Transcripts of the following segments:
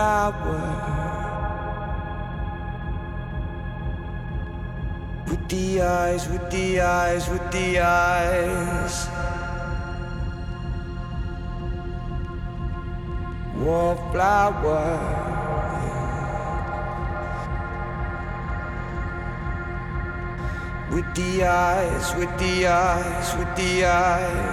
flower with the eyes, with the eyes, with the eyes. Wallflower. With the eyes, with the eyes, with the eyes.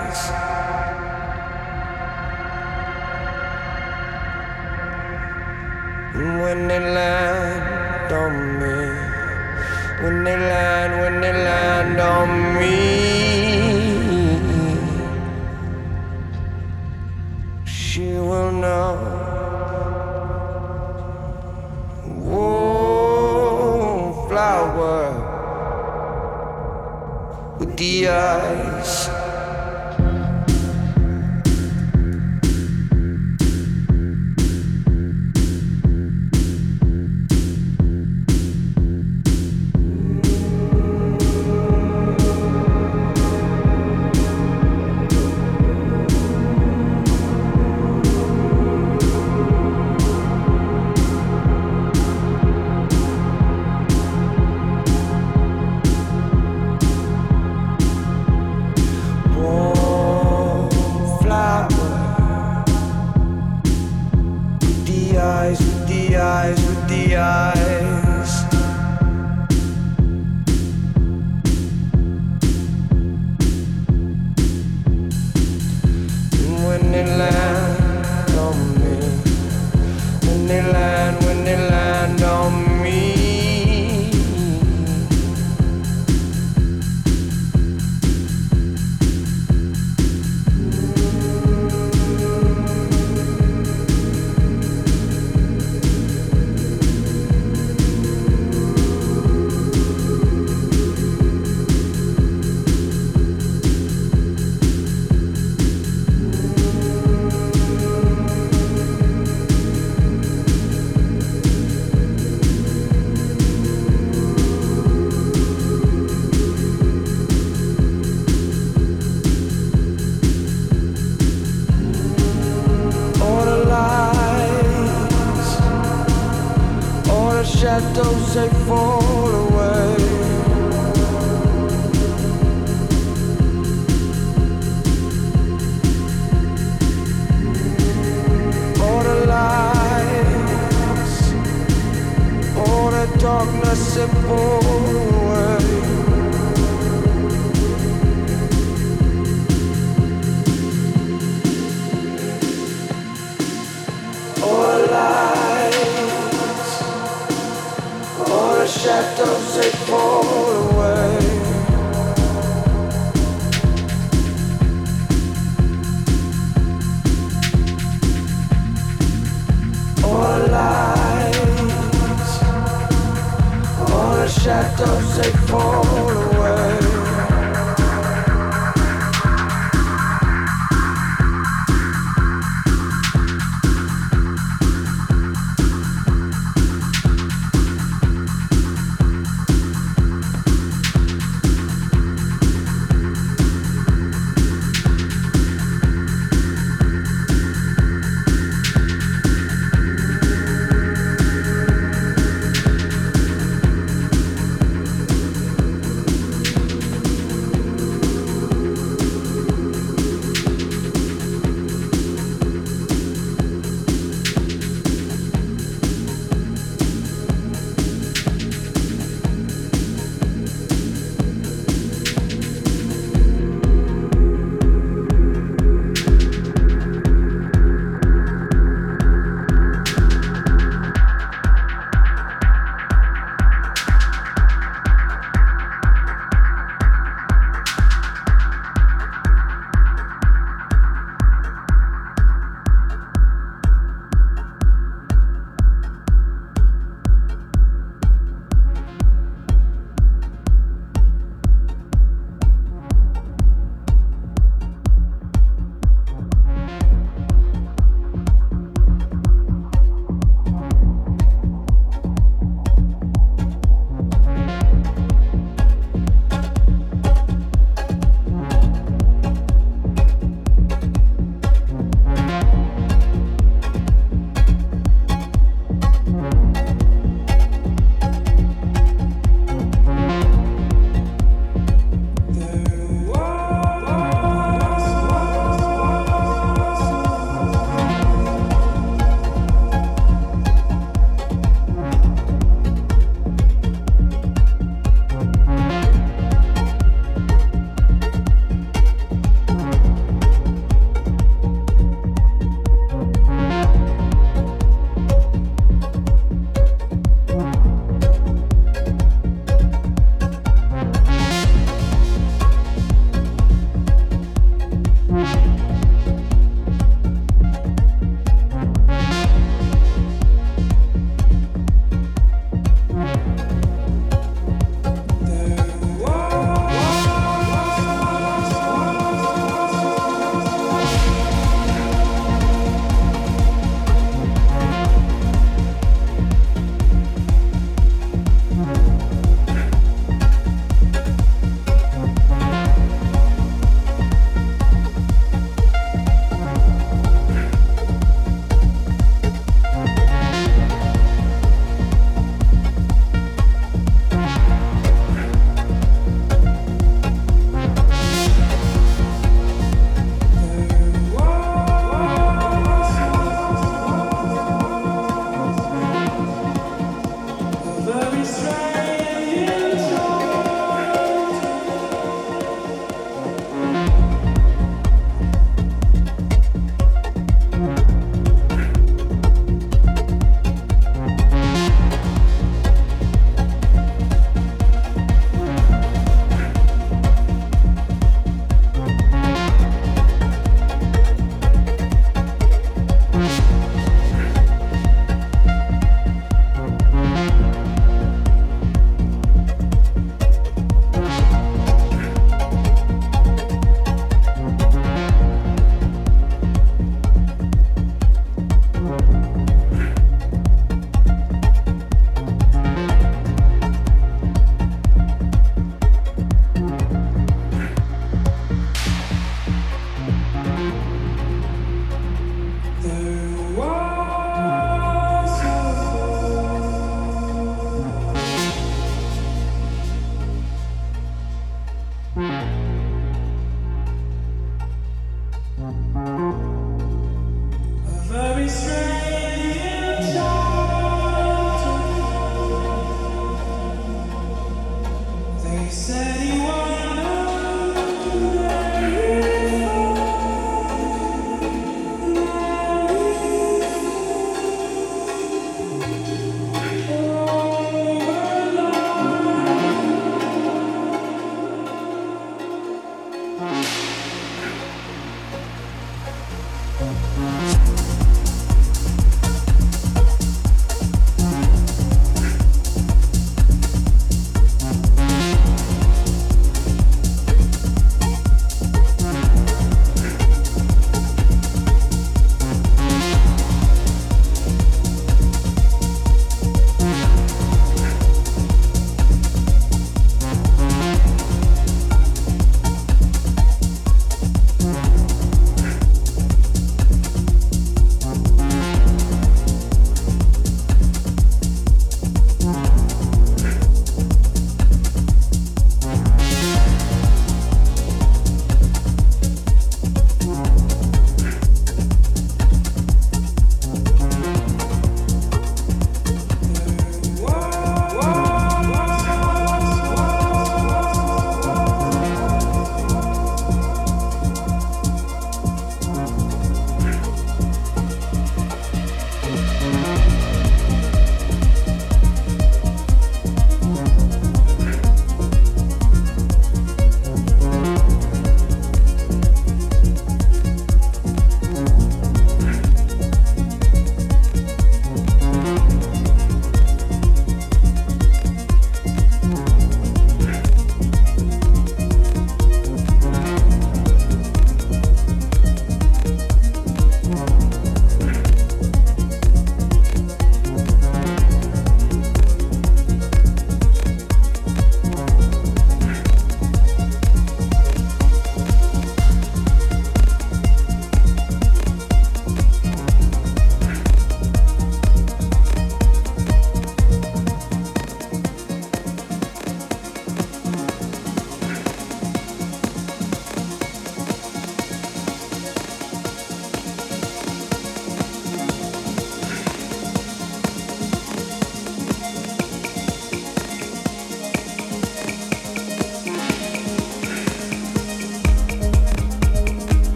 when they land, when they land.